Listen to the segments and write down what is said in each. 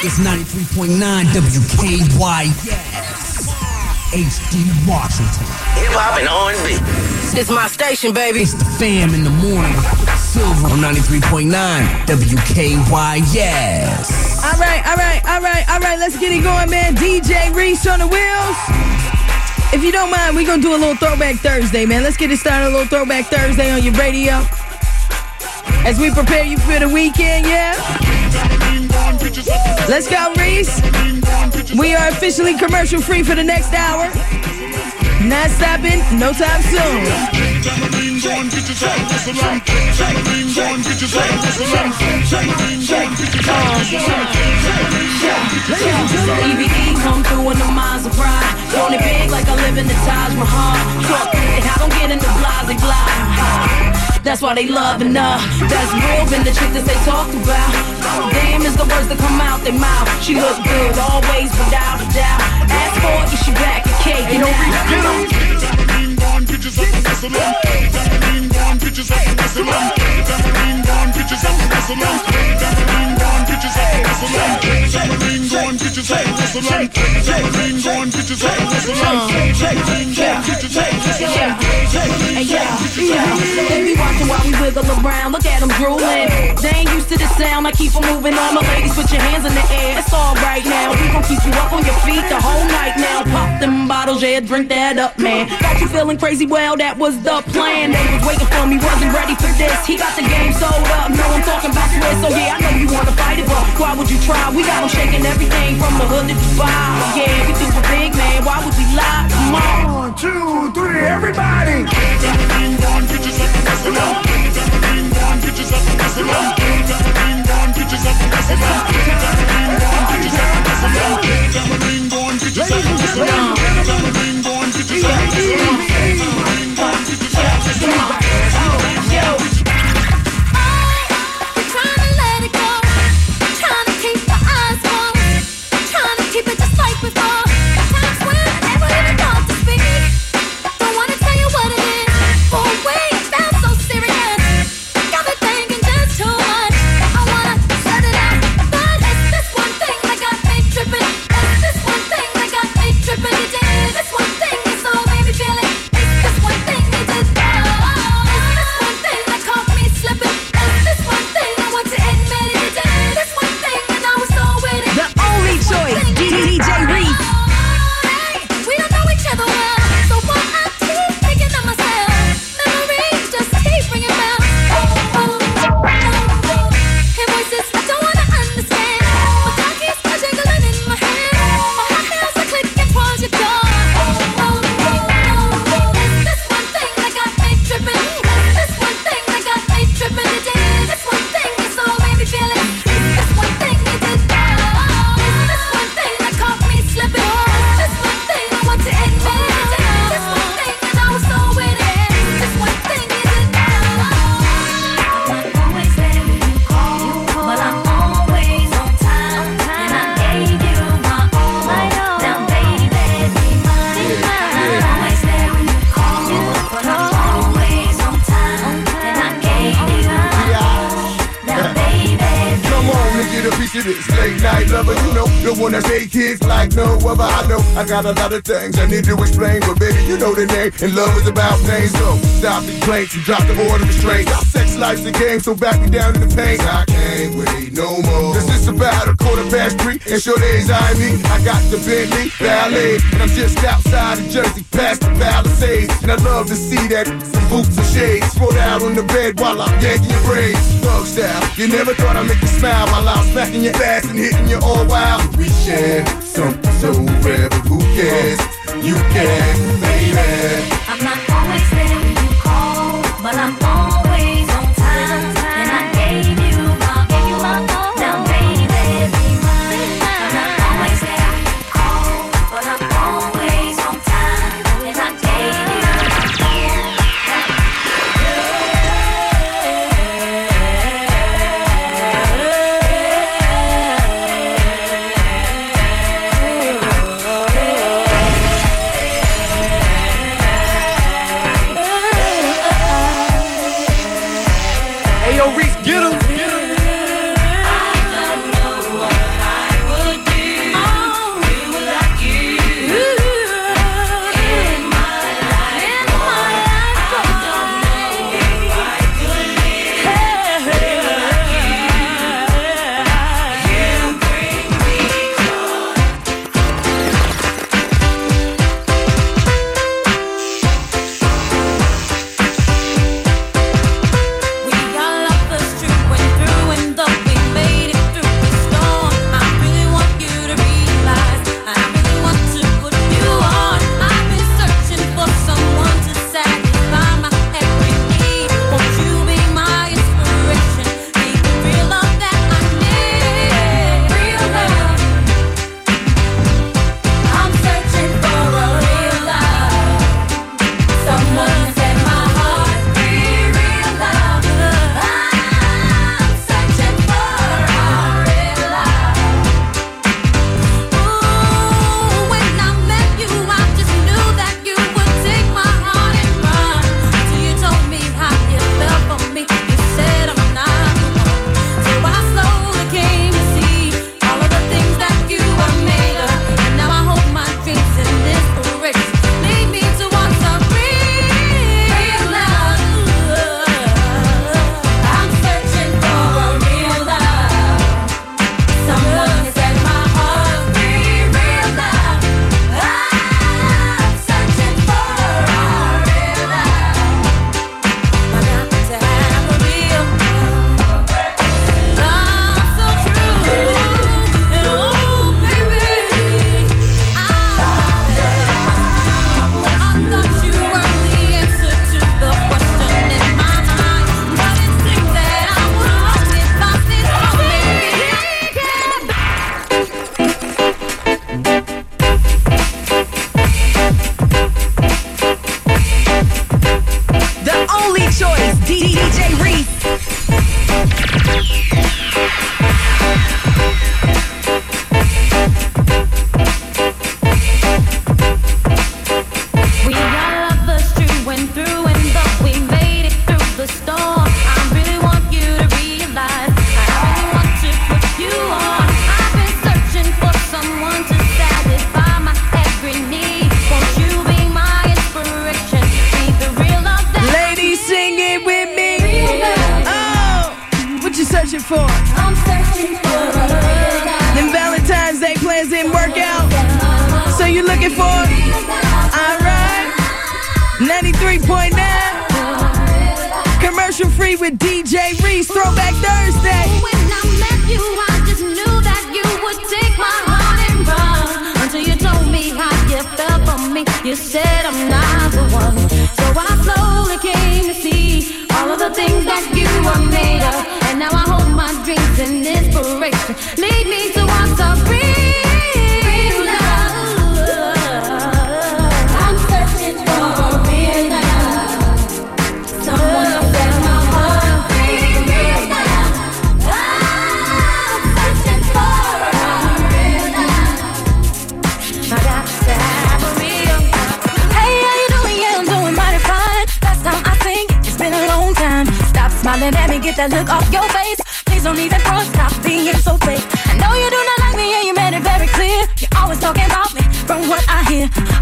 It's 93.9 WKYS. HD Washington. Hip hop and R&B. It's my station, baby. It's the fam in the morning. Silver on 93.9 WKYS. All right, all right, all right, all right. Let's get it going, man. DJ Reese on the wheels. If you don't mind, we're gonna do a little throwback Thursday, man. Let's get it started. A little throwback Thursday on your radio. As we prepare you for the weekend, yeah? Let's go, Reese. We are officially commercial free for the next hour. Not stopping, no time soon. EVE come through in the minds of pride. It big like I live in the Taj Mahal. It, I don't get into blase blah. That's why they loving her. That's real than the chick that they talk about. Damn is the words that come out their mouth. She look good always without a doubt. Ask for it, she back a cake. You know, get on. They be watching while we wiggle around. Look at them drooling. They ain't used to the sound. I keep 'em moving on. My ladies, put your hands in the air. It's all right now. We gon' keep you up on your feet the whole night now. Pop them bottles, yeah, drink that up, man. Got you feeling crazy? Well, that was the plan. They was waiting for me, wasn't ready for this. He got the game sold up. No, I'm talking about Swiss. So yeah, I know you wanna fight it, but why would you try? We got 'em shaking everything from the hood to Dubai. Yeah, we do a big man. Why would we lie? Come on. One, two, three, everybody. Tryna of this late night lover. You know, the one that say kids like no other. I know I got a lot of things I need to explain, but baby, you know the name. And love is about pain. So stop the complaints and drop the order of restraint. Our sex life's a game, so back me down in the pain. I can't wait no more. This is about a quarter past three, and sure days I me. I got the Bentley Ballet, and I'm just outside of Jersey, past the Palisades. And I love to see that some boots and shades spread out on the bed while I'm yanking your braids. Thug style, you never thought I'd make you smile while I'm smacking your ass and hitting you all wild. We share something so rare, but who cares? You can, baby. I'm not always there when you call, but I'm on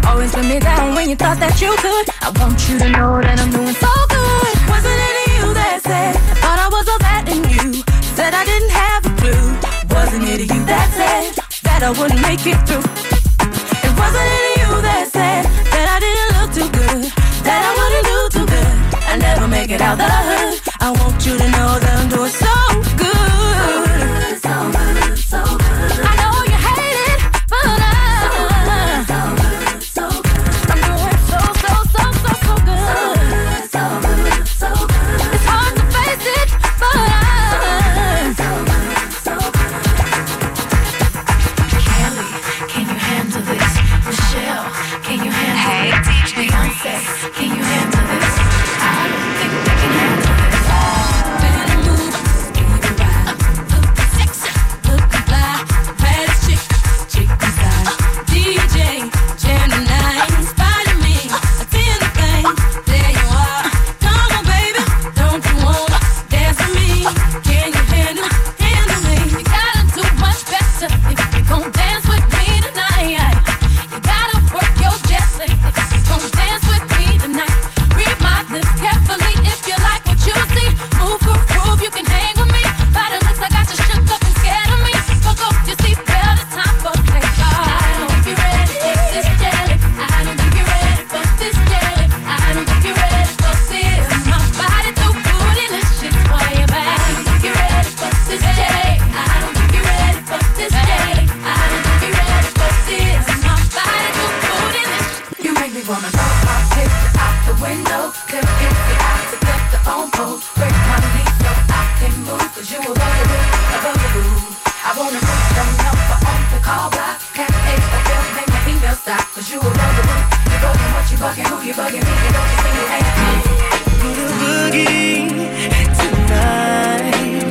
Always let me down when you thought that you could. I want you to know that I'm doing so good. Wasn't it you that said I thought I was all that in you? Said I didn't have a clue. Wasn't it you that said that I wouldn't make it through? It wasn't it you that said that I didn't look too good, that I wouldn't do too good. I never make it out the hood. I want you to know. woman. I kicked her out the window, then in the out to the phone post. Break my knees so I can move, cause you a bugaboo, a bugaboo. I wanna reach the number on the call block. Can't take a bill, make my email stop, cause you a bugaboo. you're bugging what you bugging, who you bugging me, and don't you see you ain't me. Boogie tonight,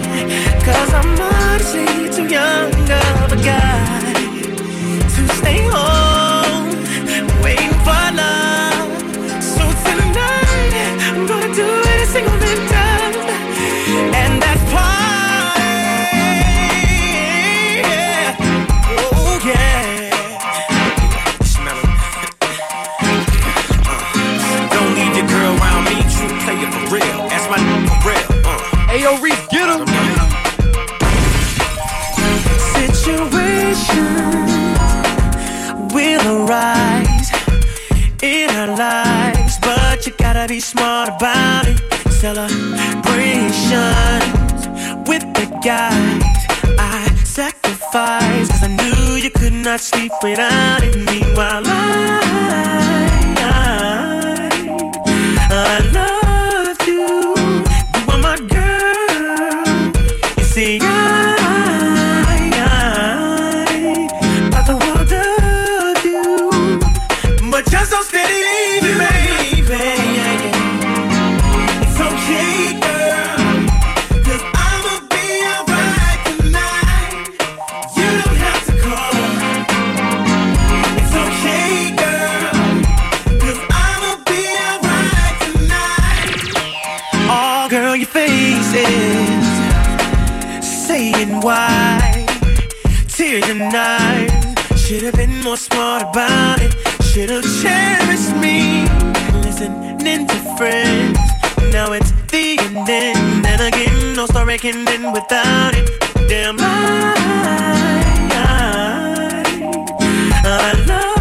cause I'm honestly too young of a guy Ayo, Reese, get him. Situation will arise in our lives, but you gotta be smart about it. Celebrations with the guys I sacrificed, cause I knew you could not sleep without it. Meanwhile, I, I, I love. why. Tear tonight? Should've been more smart about it. Should've cherished me. Listening to friends. Now it's the ending. Then again, no story can end without it. Damn, I, I, I love.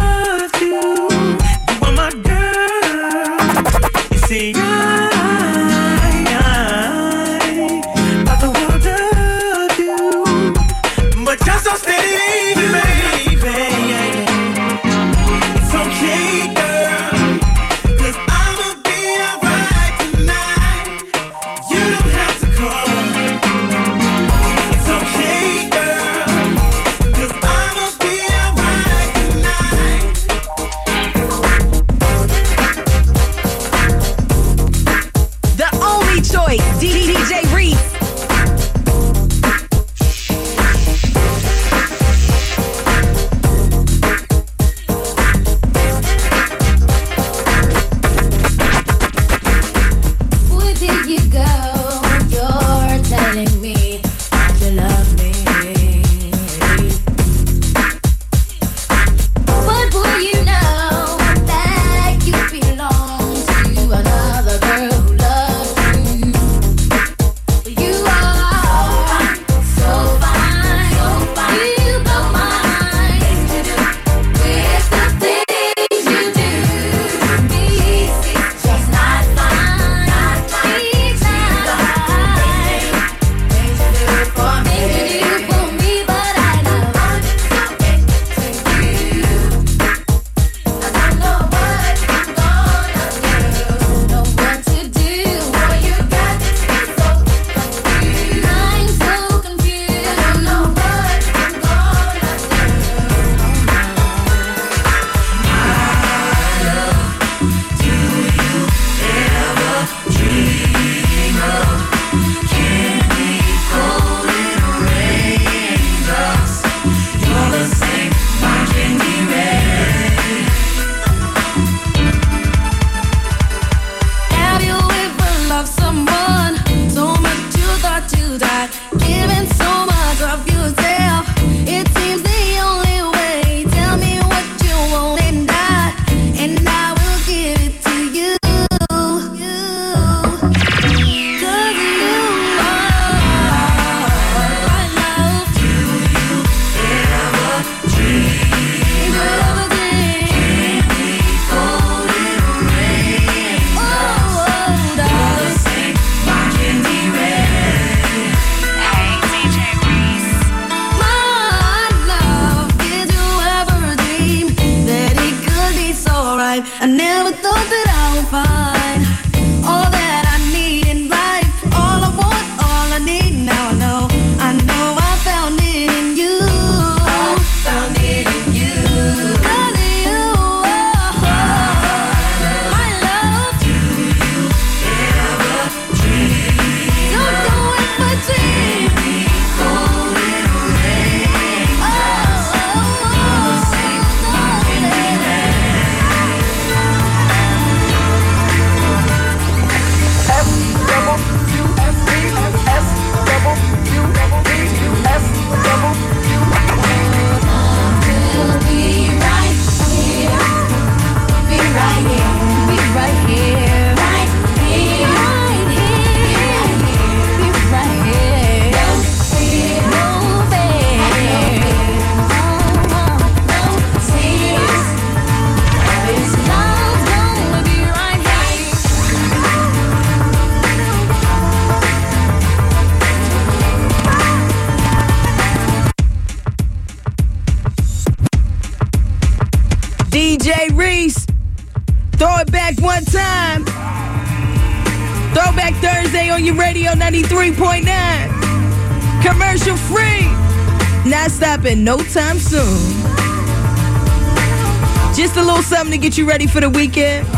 something to get you ready for the weekend.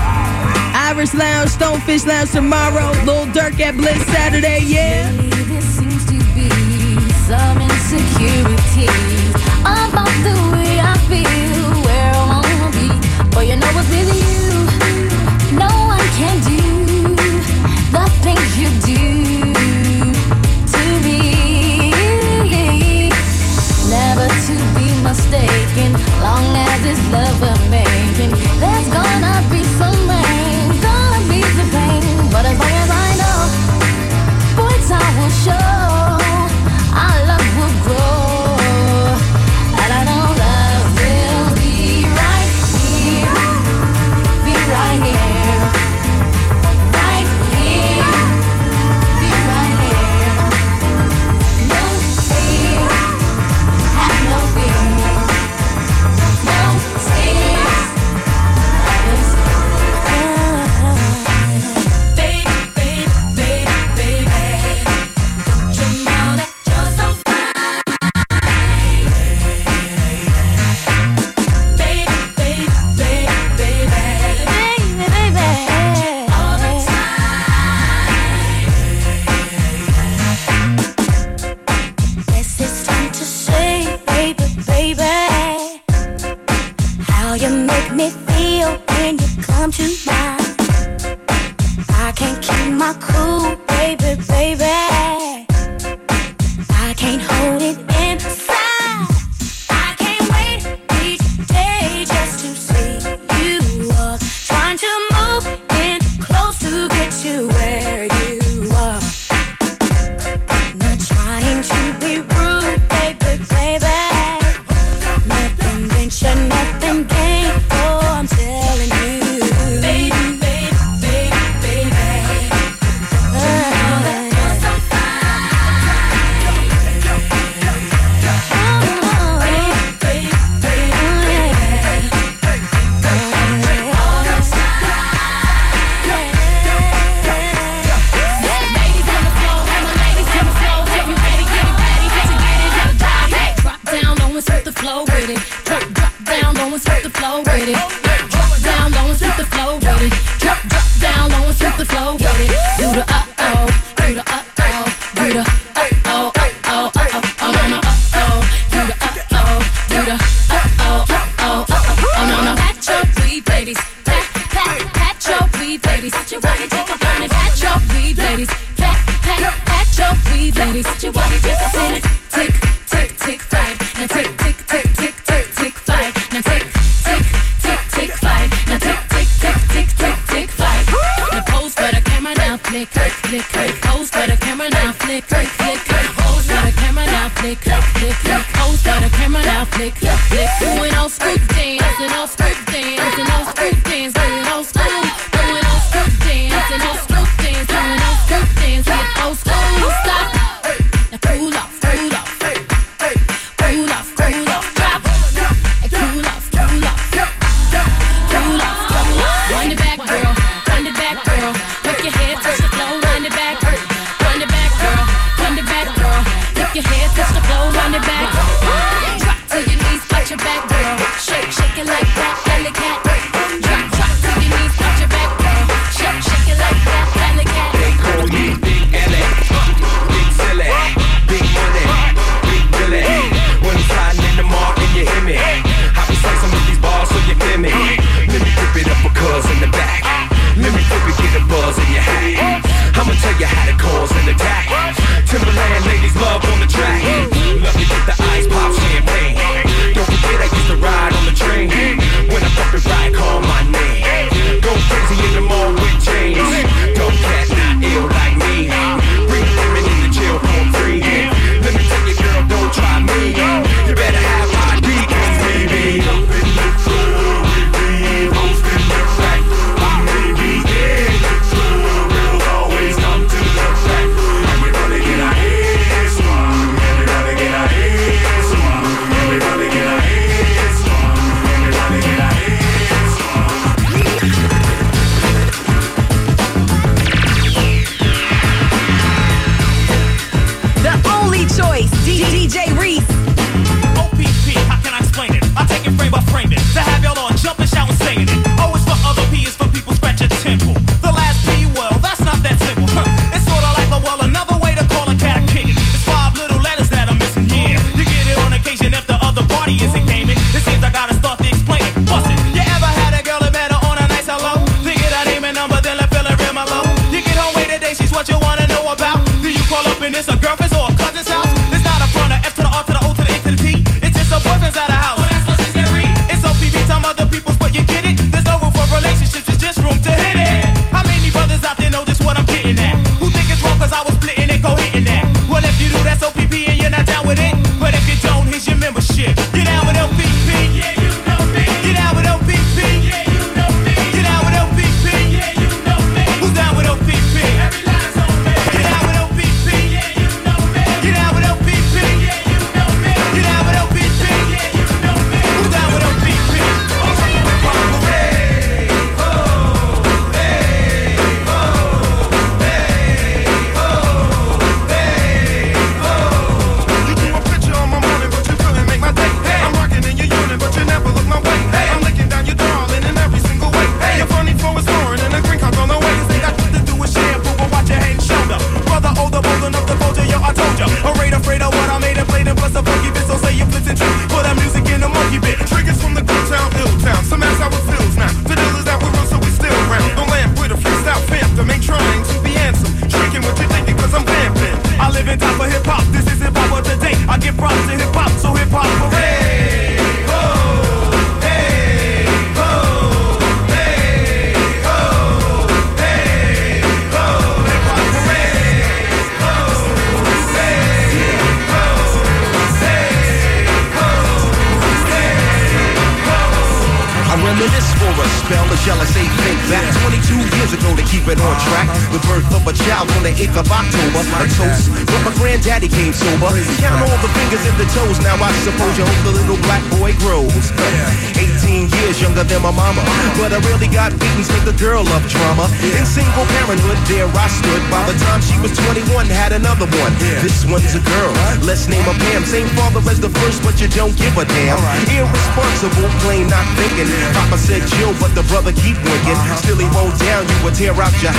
Irish Lounge, Stonefish Lounge tomorrow, Lil Durk at Bliss Saturday, yeah. There seems to be some insecurity about the way I feel, where I wanna be. But you know what's really you, no one can do the things you do to me. Never to be mistaken thinking, long as it's love we're making, there's gonna be.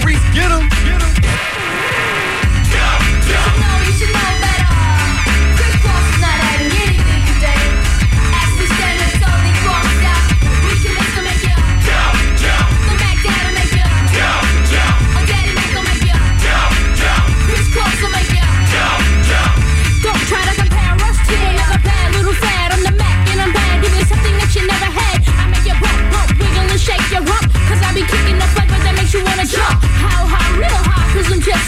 Reese, get him. Get.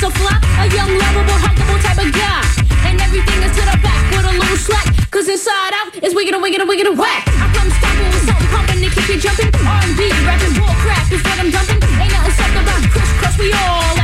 so fly. A young, lovable, huggable type of guy. And everything is to the back with a little slack. Cause inside out is wiggin' and wiggin' and wiggin' and whack. I come stumble with something pumping to keep you jumping. R&B, rapping bull crap is what I'm dumping. Ain't nothing sucked about Chris, cause we all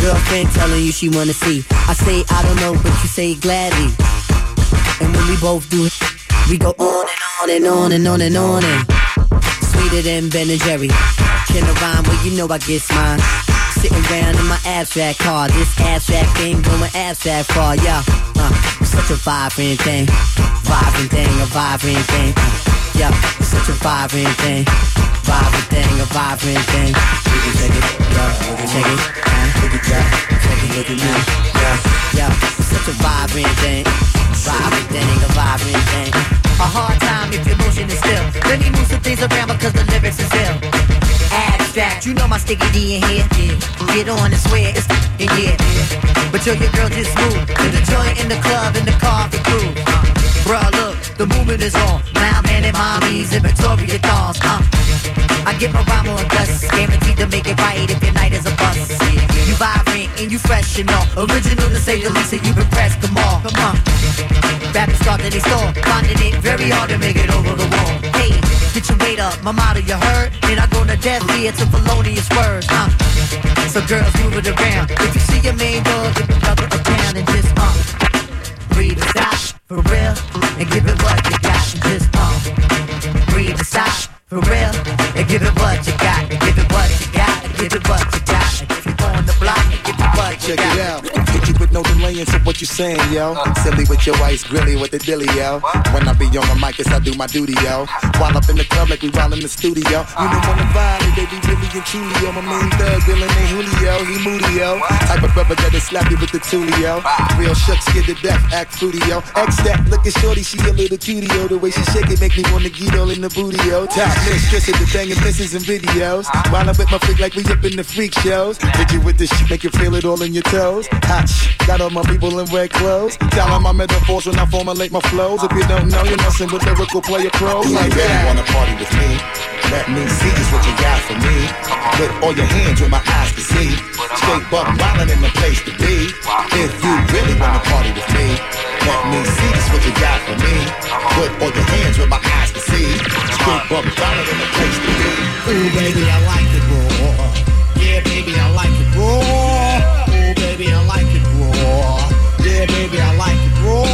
Girlfriend telling you she wanna see. I say I don't know, but you say gladly. And when we both do it, we go on and on and on and on and on and sweeter than Ben and Jerry. Can I rhyme? Well, you know I get mine. Sitting around in my abstract car, this abstract thing going abstract far, yeah. Uh, such a vibrant thing, vibrant thing, a vibrant thing. Uh, yeah, such a vibrant thing, vibrant thing, a vibrant thing. Check it, yeah, it, uh, check it, yeah, check it, look at me, yeah, yeah, such a vibrant thing, vibrant thing, a vibrant thing. A hard time if your motion is still. Let me move some things around because the lyrics is ill. Abstract, you know my sticky D in here. Get on and swear it's in here. But yo, your girl just moved to the joint in the club in the coffee crew. Bruh, look, the movement is on. Now man and mommies and Victoria dolls. Uh. I get my rhyme on dust, guaranteed to make it right if your night is a bust. You vibrant and you fresh and all. Original to say the least, and you've impressed them all. Come on. Rappers start that they store, finding it very hard to make it over the wall. Hey, get your weight up, my motto you heard, and I go to death here to felonious words, huh? So girls move it around. If you see your main dog, give another a pound and just uh, breathe it out for real, and give it what you got, and just uh, breathe it out for real, and give it what you got, give it what you got, give it what you got, if you on the block, and give it what you Check got. it out. Hit you with no into what you saying, yo. Silly with your ice, grilly with the dilly, yo. When I be on the mic, yes, I do my duty, yo. While up in the club like we while in the studio. You know on the vibe, they be really and truly, yo. My main thug, Dylan ain't Julio, he moody, yo. Type of brother that'll slap you with the tulio. Real shucks, scared to death, act fruity, yo. X that, look at shorty, she a little cutie, yo. The way she shake it make me wanna get all in the booty, yo. Top mistress of the banging misses and videos. While I'm with my freak like we up in the freak shows. Hit you with this shit, make you feel it all in your toes. Hot got all my people in red clothes. Tell 'em my metaphors when I formulate my flows. If you don't know, you're messing with lyrical player pros. Like you that. wanna party with me? Let me see just what you got for me. Put all your hands where my eyes can see. Straight buck wildin' in the place to be. If you really wanna party with me, let me see just what you got for me. Put all your hands where my eyes can see. Straight buck wildin' in the place to be. Ooh, baby, I like it raw. Yeah, baby, I like it raw. Ooh, baby, I like it raw. Yeah, baby, I like it raw.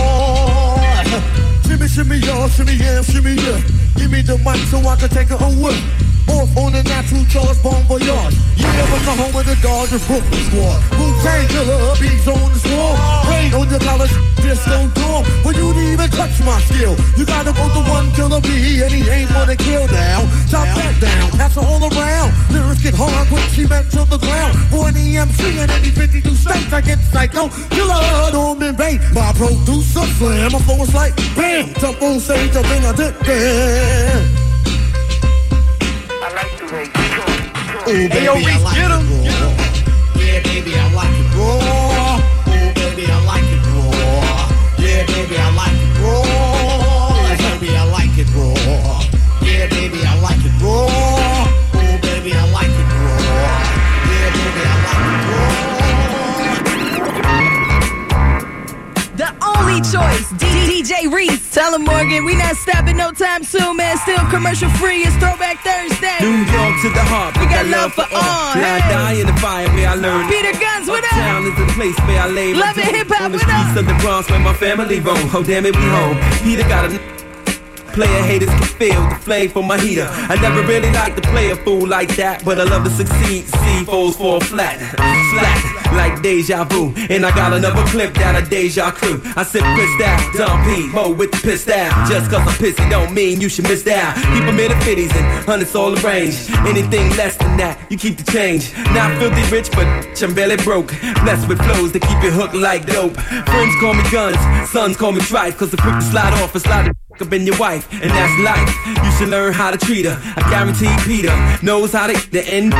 Shimmy, shimmy, y'all, shimmy, yeah, shimmy, yeah. Give me the mic so I can take it away. Off on the natural charge, bon voyage. Yeah, but the home of the Dodgers Brooklyn squad. Wu-Tang killer, beats on the swarm. Rain on your college, disco dorm. But you didn't even touch my skill. You gotta go to one killer B, and he ain't wanna kill now. Chop that down, pass all around. Lyrics get hard when she meant to the ground. For an EMC in any 52 states, I get psycho. Killer, Norman Bates. My producer, slam. My flow is like bam. Jump on stage, up in a dip, yeah. Ooh, baby, I like it raw. Yeah, baby, I like it raw. Ooh, baby, I like it raw. Yeah, baby, I like it raw. Baby, I like it raw. Yeah, baby, I like it raw. The choice, DJ Reese. Tell him Morgan, we not stopping no time soon, man. Still commercial free. It's Throwback Thursday. New York to the heart. We got love for all. Blind Hey. die in the fire where I learned. Peter Gunz, what up? Uptown is the place where I lay Love and hip-hop, On the what streets up? of the Bronx where my family roam. Oh damn it, we home. Peter got a Player haters can feel the flame for my heater. I never really like to play a fool like that, but I love to succeed. C falls fall flat, flat like deja vu. And I got another clip that a deja crew. I sip pissed out, dumb P, mo with the pissed out. Just cause I'm pissy don't mean you should miss out. Keep 'em in the fifties and hundreds all arranged. Anything less than that, you keep the change. Not filthy rich, but I'm barely broke. Blessed with flows that keep you hooked like dope. Friends call me guns, sons call me trife, cause I'm quick to slide off and slide the up in your wife, and that's life. You should learn how to treat her. I guarantee Peter knows how to the end.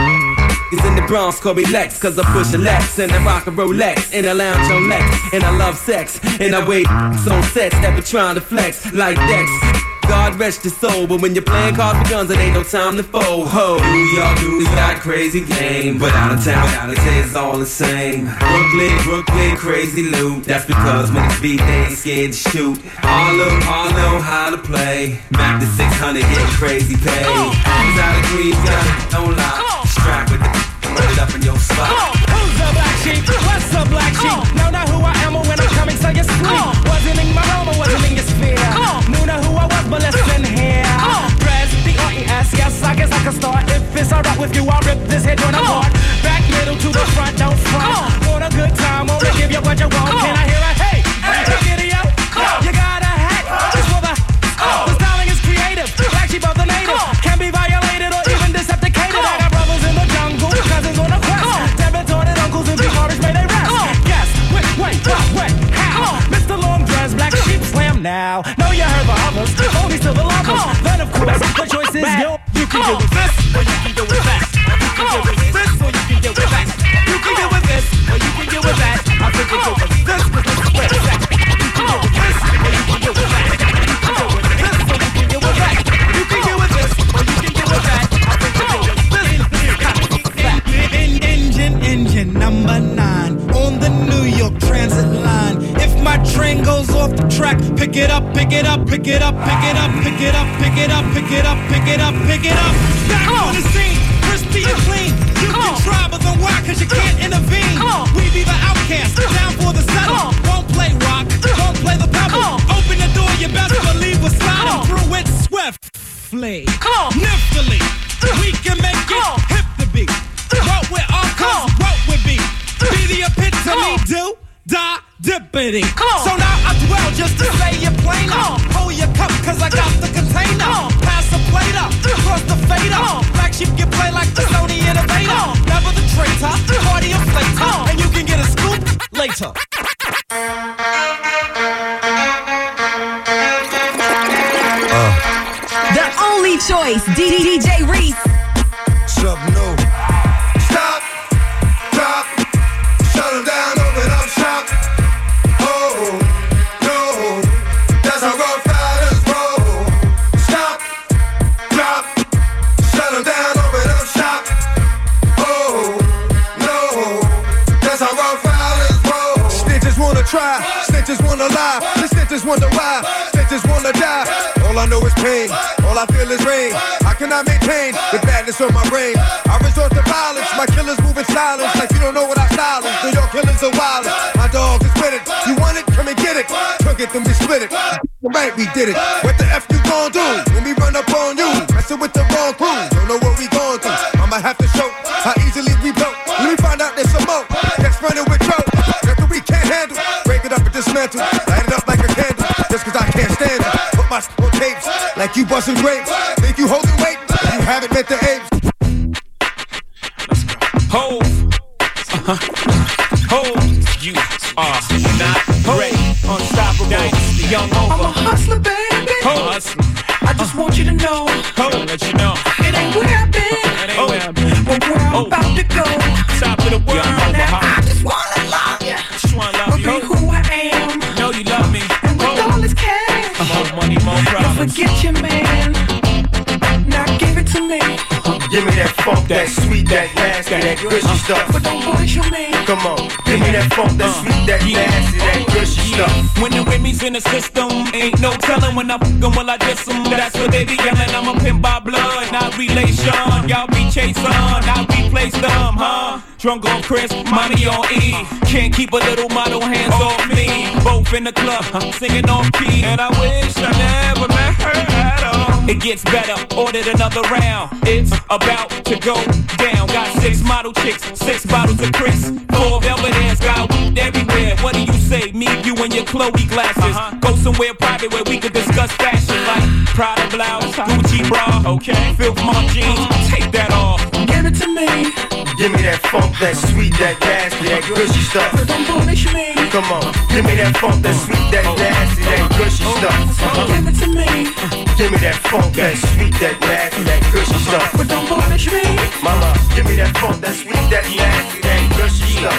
Is in the Bronx, call me Lex, cause I push a Lex and I rock a Rolex in a lounge on Lex. And I love sex, and I wait on sets that be trying to flex like Dex. God rest your soul, but when you're playing cards with guns, it ain't no time to fold. Ho, New York, New York, crazy game, but out of town, out of town, it's all the same. Brooklyn, Brooklyn, crazy loot. That's because when it's beat, they ain't scared to shoot. All Harlem, all know how to play. Back to 600, get crazy pay. Who's out of green gun, don't lie. Strap with the put it up in your spot. Who's the black sheep? What's the black sheep? Know not who I am or when I'm coming, so you sleep. Wasn't in my realm or wasn't in your sphere. But listen here. Dres the R-E-S, yes, I guess I can start. If it's alright with you, I'll rip this head joint apart. Back middle to the front, don't front. Want a good time, wanna give you what you want. Can I hear a that. I think you get with this, but this is where it's. You can with this, or you can get with that. You can get with this, or you can get with that. You can get with this, or you can get with that. I think you get with this. En- Engine, engine number nine on the New York Transit line. If my train goes off the track, pick it up, pick it up, pick it up, pick it up, pick it up, pick it up, pick it up, pick it up, pick it up. Back on the scene, crispy and clean. You can try, but then why? Cause you can't intervene. Come on. So now I dwell just to say it plain. Come on. Try, snitches wanna lie, the snitches wonder why, snitches wanna die. All I know is pain, all I feel is rain. I cannot maintain the badness on my brain? I resort to violence, my killers move in silence like you don't know what I silence. New York killers are wild. My dog is with it. You want it? Come and get it. Took it, then we split it. Right, we did it. What the F you gon' do when we run up on you? Messing with the wrong crew. Don't know what we gon' do. I'ma have to show how easily we broke. Let me find like you busting grapes. Think you holding weight? You haven't met the apes. Hove. Uh-huh. Hove. You are not ready. Unstoppable. Dynasty. Young I'm a hustler, baby. Hove. I just want you to know Hove. Let you know. it ain't where I've been, It ain't where I've been. but where I'm Oh. about to go. Top of the world. Now I just forget your man. Now give it to me, Give me that funk, that sweet, that nasty, that gushy uh-huh. stuff. but don't bullshit man. Come on, give me that funk, that uh, sweet, that nasty, that gushy stuff. When the Remy's in the system, ain't no telling when I'm fuck 'em will I diss 'em. That's what they be yelling. I'm a pin by blood, not relation. Y'all be chasing, I replace them, huh? Drunk on Cris, money on E. Can't keep a little model hands off me. Both in the club, singing on key. And I wish I never met her at all. It gets better, ordered another round. It's about to go down. Got six model chicks, six bottles of Cris. Four velvet ass, got weed everywhere. What do you say? Me, you, and your Chloe glasses. Uh-huh. Go somewhere private where we could discuss fashion, like Prada blouse, Gucci bra. Okay, Filth Mom jeans, take that off. Give it to me, Give me that funk, that sweet, that nasty, that gushy stuff. but don't bullshit me. Come on, give me that funk, that sweet, that nasty, that gushy stuff. Give it to me, Give me that funk, that sweet, that nasty, that gushy stuff. But don't punish me. Mama, give me that funk, that sweet, that nasty, that gushy stuff.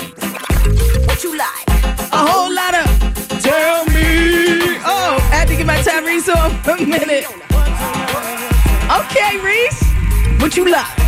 What you like? A whole lot of. Tell me. Oh, I had to get my Tyrese on a minute. Okay, Reese. What you like?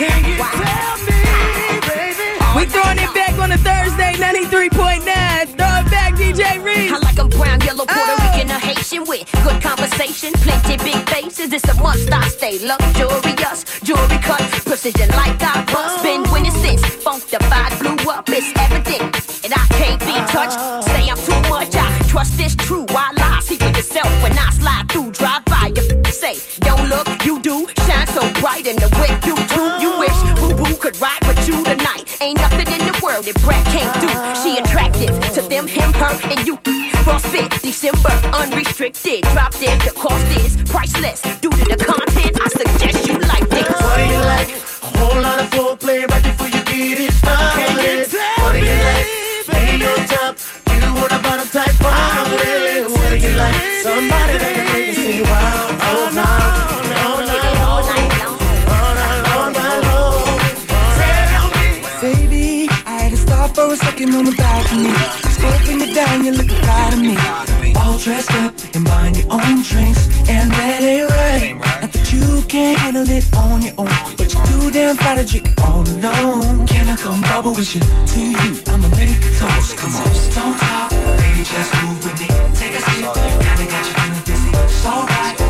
Can you tell me, baby? We throwing it back on a Thursday, 93.9. Throw it back, DJ Reese. I like 'em brown, yellow, Puerto Oh. Rican, or Haitian with good conversation, plenty big faces. It's a must. I stay luxurious, jewelry cut, precision like I bust. Oh. Been winning since funkified blew up. It's evident, and I can't be uh-huh. touched. Say I'm too much. I trust this true. I lie. See for yourself when I slide through, drive by. You say don't look, you so bright in the whip, you do. You wish Boo Boo could ride with you tonight. Ain't nothing in the world that Brad can't do. She attractive to them, him, her, and you. Frostbit, December, unrestricted. Drop dead, the cost is priceless. Due to the content, I suggest you like this. What do you like? A whole lot of foreplay right before you get it started. What do you like? Lay on top. You want a bottom type family. What do you like? Somebody that can stop for a second on the balcony. Scoping you down, you look right at me. All dressed up and buying your own drinks, and that ain't right. Not that you can't handle it on your own, but you're too damn fat to drink all alone. Can I come bubble with you? To you, I'ma make a toast. Come on, don't talk, baby, just move with me. Take a seat, kinda got you feeling dizzy. It's alright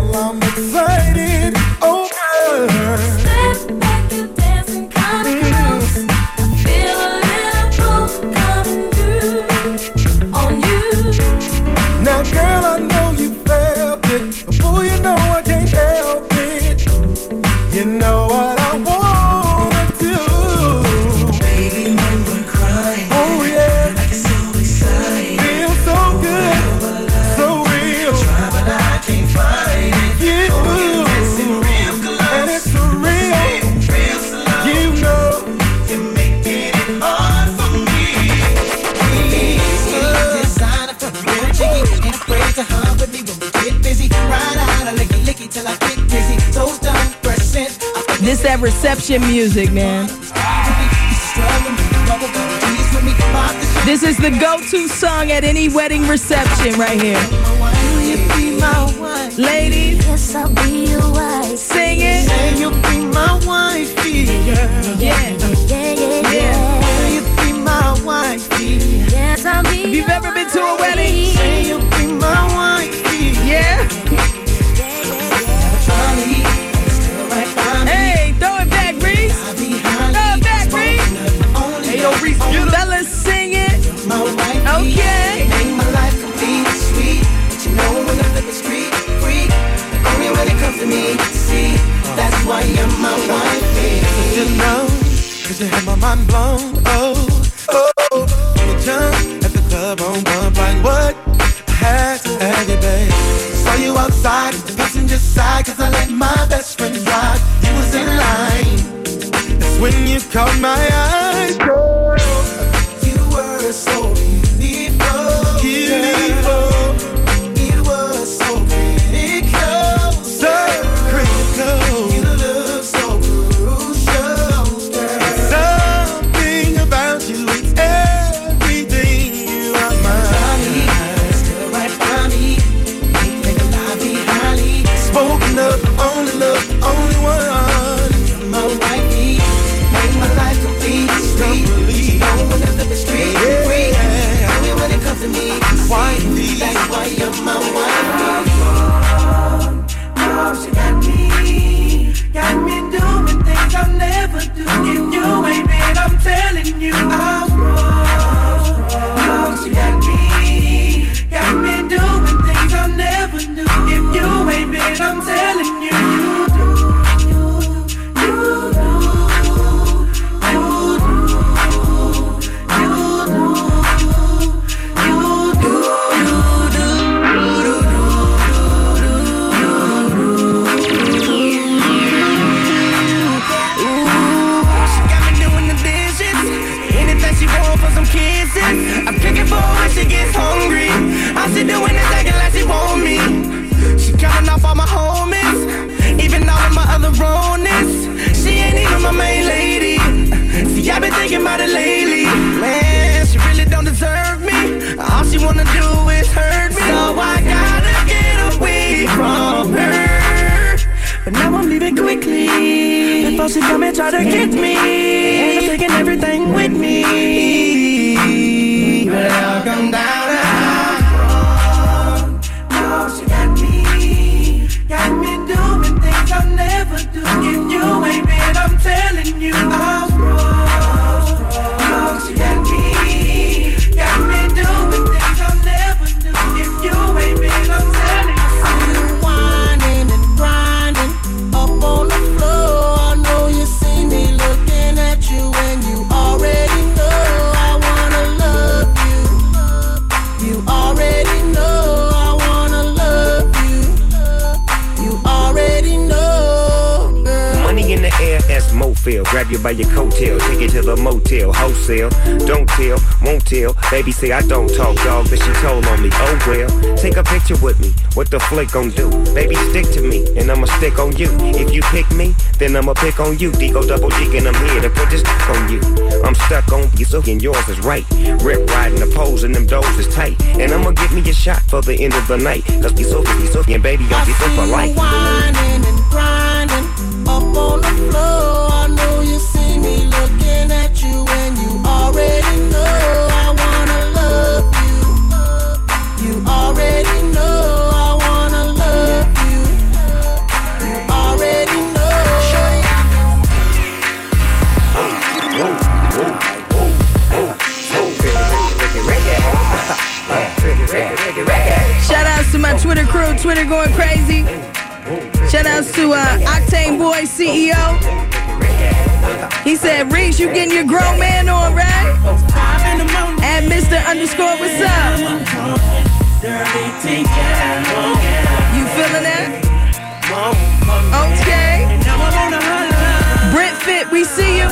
till I get dizzy. Those done percent. This that reception music, man. struggling with the rubber, but please with me. Pop the shit. This is the go-to song at any wedding reception right here. Will you be my wife? Ladies, Yes, I'll be your wife. sing it. Say you'll be my wife, girl. Yeah. Yeah, yeah, yeah. Will you be my wife? Yes, I'll be If you've ever been to a wedding, Say you'll be my wife. To see. That's why you're my wife. You know, cause you had my mind blown. Oh, oh, oh. You jump at the club on bump like what? I had to have you, babe. Saw you outside, the passenger side, cause I let my best friend drive. You was in line. That's when you caught my eye, Grab you by your coattail, take it to the motel, wholesale. Don't tell, won't tell. Baby say I don't talk, dog, but she told on me. Oh well, take a picture with me. What the flick gon' do? Baby, stick to me, and I'ma stick on you. If you pick me, then I'ma pick on you. Digo double G, and I'm here to put this on you. I'm stuck on you, so and yours is right. Rip riding the pose, and them doors is tight. And I'ma give me a shot for the end of the night. Cause we so, we so, and baby, I'm so for life. whining and grinding up on the floor. Twitter crew, Twitter going crazy. Shout outs to uh, Octane Boy CEO. He said, Reese, you getting your grown man on, right? And Mr. Underscore, what's up? You feeling that? Okay. Brent Fit, we see you.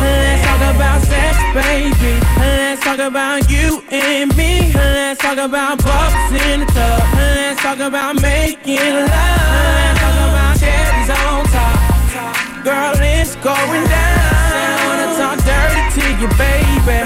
Let's talk about baby. Let's talk about you and me. Let's talk about bubbles in the tub. Let's talk about making love. Let's talk about cherries on top. Girl, it's going down. I wanna talk dirty to you, baby.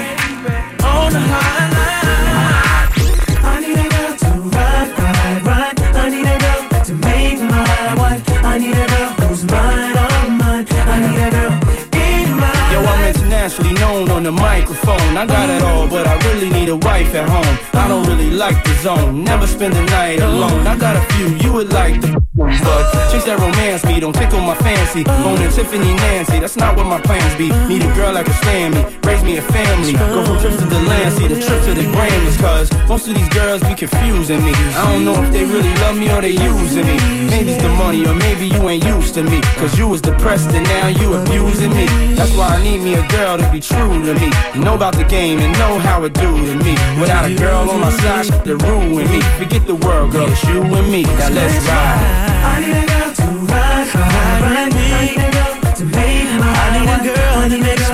The microphone. I got it all, but I really need a wife at home. I don't really like the zone, never spend the night alone. I got a few you would like the but chicks that romance me don't tickle my fancy. Owning Tiffany Nancy, that's not what my plans be. Need a girl that can stand me, raise me a family. Go from trips to the land, see the trip to the Grammys. Cause most of these girls be confusing me. I don't know if they really love me or they using me. Maybe it's the money or maybe you ain't used to me. Cause you was depressed and now you abusing me. That's why I need me a girl to be true to me. Know about the game and know how it do to me. Without a girl on my side, to ruin me. Forget the world, girl, it's you and me. Now let's ride. I need a girl to ride, ride, ride me. I need a girl to make my I need a girl that makes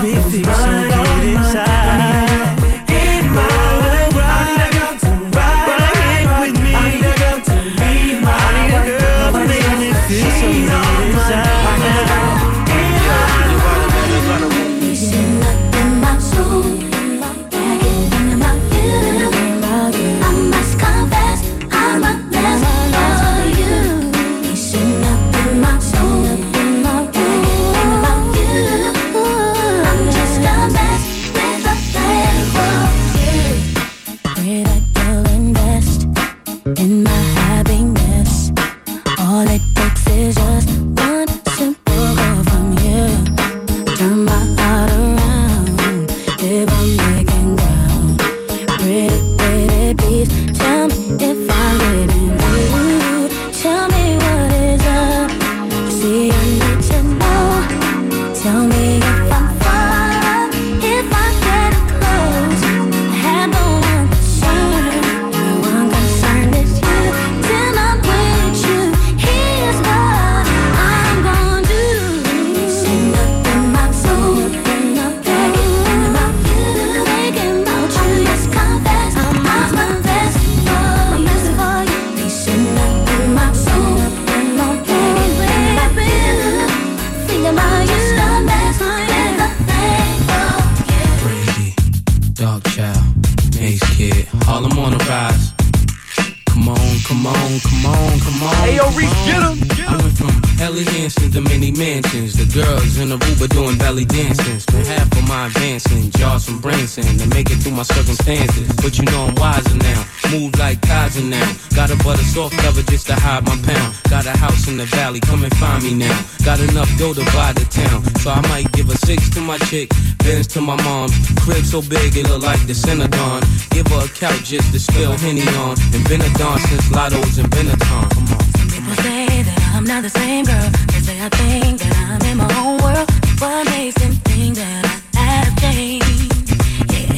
so big it look like the Synagogue. Give her a couch just to spill Henny on. And dawn since Lotto's and Benetton. Come on. People say that I'm not the same girl. They say I think that I'm in my own world. What makes them think that I have changed? Yeah.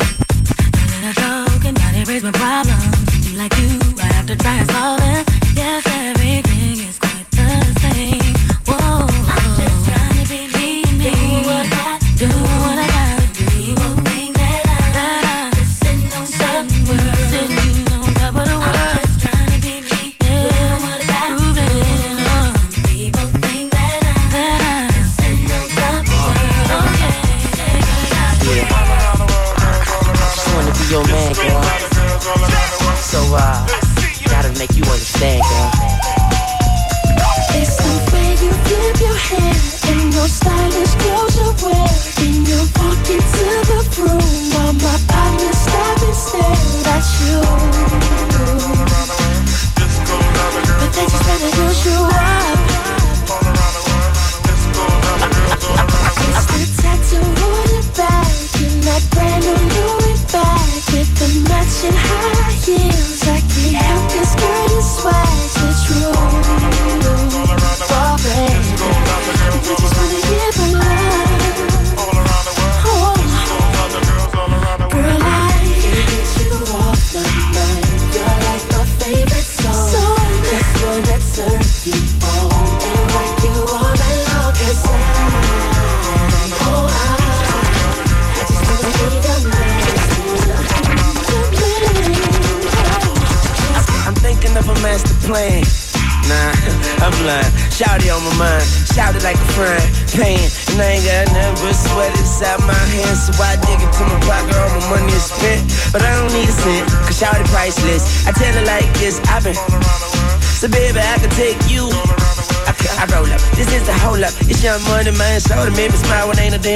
Now that I talk and not erase my problems. Be like you, I have to try and solve them. Yes, everything is quite the same. Whoa. I'm just trying to be me, me. Do what I do,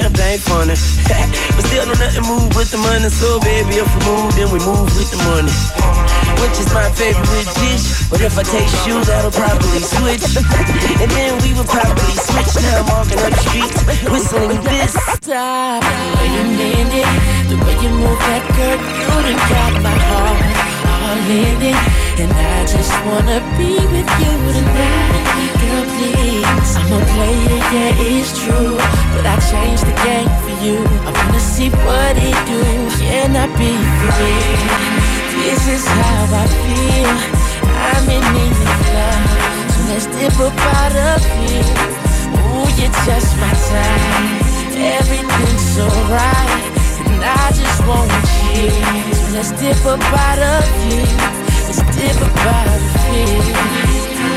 damn thing funny. but still don't nothing move with the money. So baby, if we move, then we move with the money. Which is my favorite dish. But if I taste you, that'll probably switch. and then we would probably switch. Now I'm walking up the streets, whistling this. Stop the way you mend it, the way you move that girl, you done got my heart all in it, and I just wanna be with you tonight, girl. Please, A player, yeah, it's true, but I changed the game for you. I wanna see what it do. Can I be free? This is how I feel. I'm in need of love, so let's dip up out of here. Ooh, you're just my type. Everything's so right, and I just want you. So let's dip up out of here. Let's dip up out of here.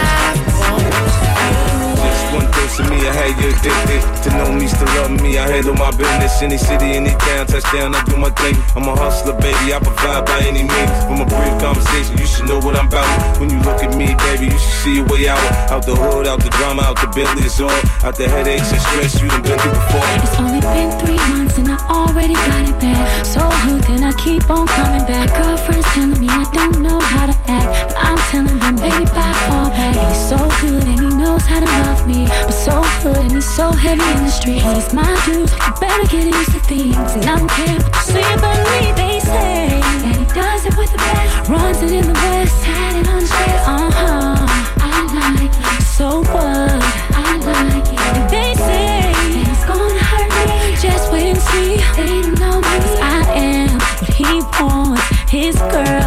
Of me, I had you addicted. To know me, still love me, I handle my business. Any city, any town, touchdown, I do my thing. I'm a hustler, baby, I provide by any means. From a brief conversation, you should know what I'm about. When you look at me, baby, you should see a way out. Out the hood, out the drama, out the Bentley, it's all. Out the headaches and stress you done been through before. It's only been three months and I already got it bad. So hooked and I keep on coming back. Girlfriend's telling me I don't know how to act. But I'm telling them, baby, I fall back. He's so good and he knows how to love me. But so good and he's so heavy in the street. And he's my dude, you better get used to things. And I don't care what you say about me, they say. That he does it with the best. Runs it in the west, had it on chest. Uh huh. I like it. So what? I like it. And they say that it's gonna hurt me. Just wait and see. They don't know me. I am what he wants. His girl,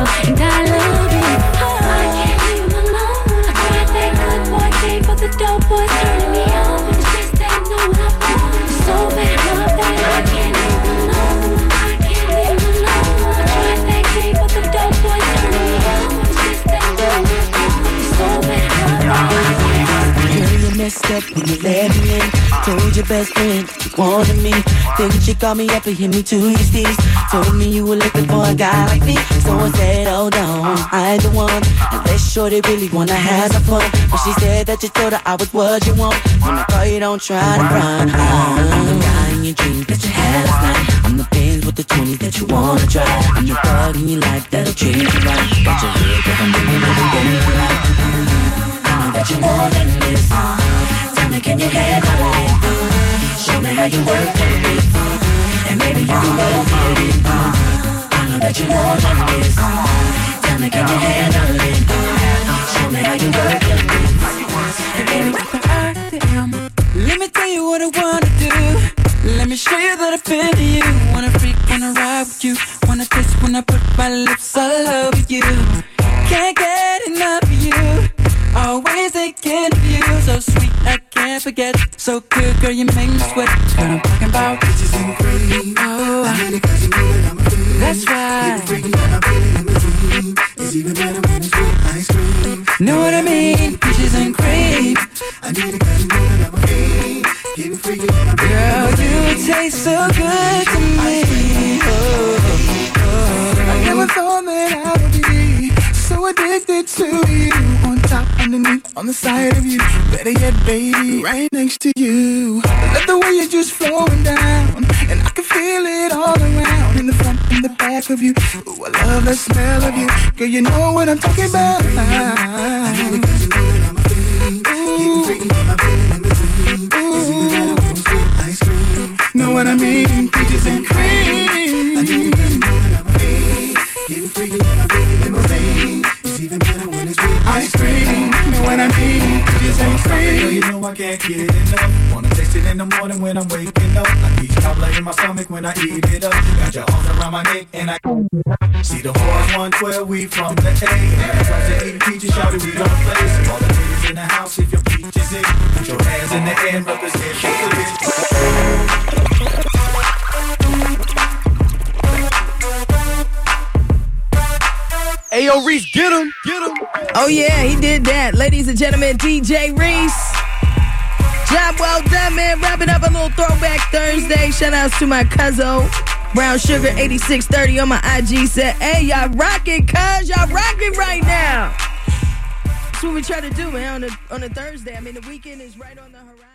messed up when you let me in. Told your best friend you wanted me. Then she called me up and hit me to your steez. Told me you were looking for a guy like me. So I said, oh, hold on, I ain't the one. Unless shorty really wanna have some fun. But she said that you told her I was what you want. When I call you, don't try to run. I'm the guy in your dreams that you had last night. I'm the Benz with the 20s that you wanna try. I'm the thug in your life that'll treat you right. Got your head cause I'm day you like. I know that you're more than this. Tell me, can you handle it? Show me how you work it. And maybe you can both get it. I know that more than this. Tell me, can you handle it? Show me how you work it. And maybe Let me tell you what I wanna do. Let me show you that I feel you. Wanna freak, wanna ride with you. Wanna taste when I put my lips all over you. Can't get enough of you. Always thinking of you. So sweet, I can't forget. So good, girl, you make me sweat. What I'm talking about. Bitches and cream. Oh, that's right. It's even better when it's with ice cream. Know what I mean? Peaches and cream. I need it cause you know that I'm a fiend. Getting freaky on my Girl, you taste so good to me. Oh oh, oh, oh. I never thought that I would be so addicted to you. On underneath, on the side of you. Better yet, baby, right next to you. Let the way you're just flowing down. And I can feel it all around. In the front, in the back of you. Ooh, I love the smell of you. Girl, you know what I'm talking about. Ooh, Know what I mean? Peaches and cream. Getting freaky I feel it in my veins. It's even better when it's with ice cream. Girl, you know I can't get enough. Wanna taste it in the morning when I'm waking up. I keep cobbler in my stomach when I eat it up. Got your arms around my neck and I see the boys 112. We from the A. And tries to eat peaches, shout it, we don't play. So all the ladies in the house, if your peaches in, put your hands in the air represent Ayo, Reese, get him, get him. Oh yeah, he did that. Ladies and gentlemen, DJ Reese. Job well done, man. Wrapping up a little throwback Thursday. Shout outs to my cousin. Brown Sugar 8630 on my IG said, Hey, y'all rocking, cuz y'all rocking right now. That's what we try to do, man, on a, on a Thursday. I mean, the weekend is right on the horizon.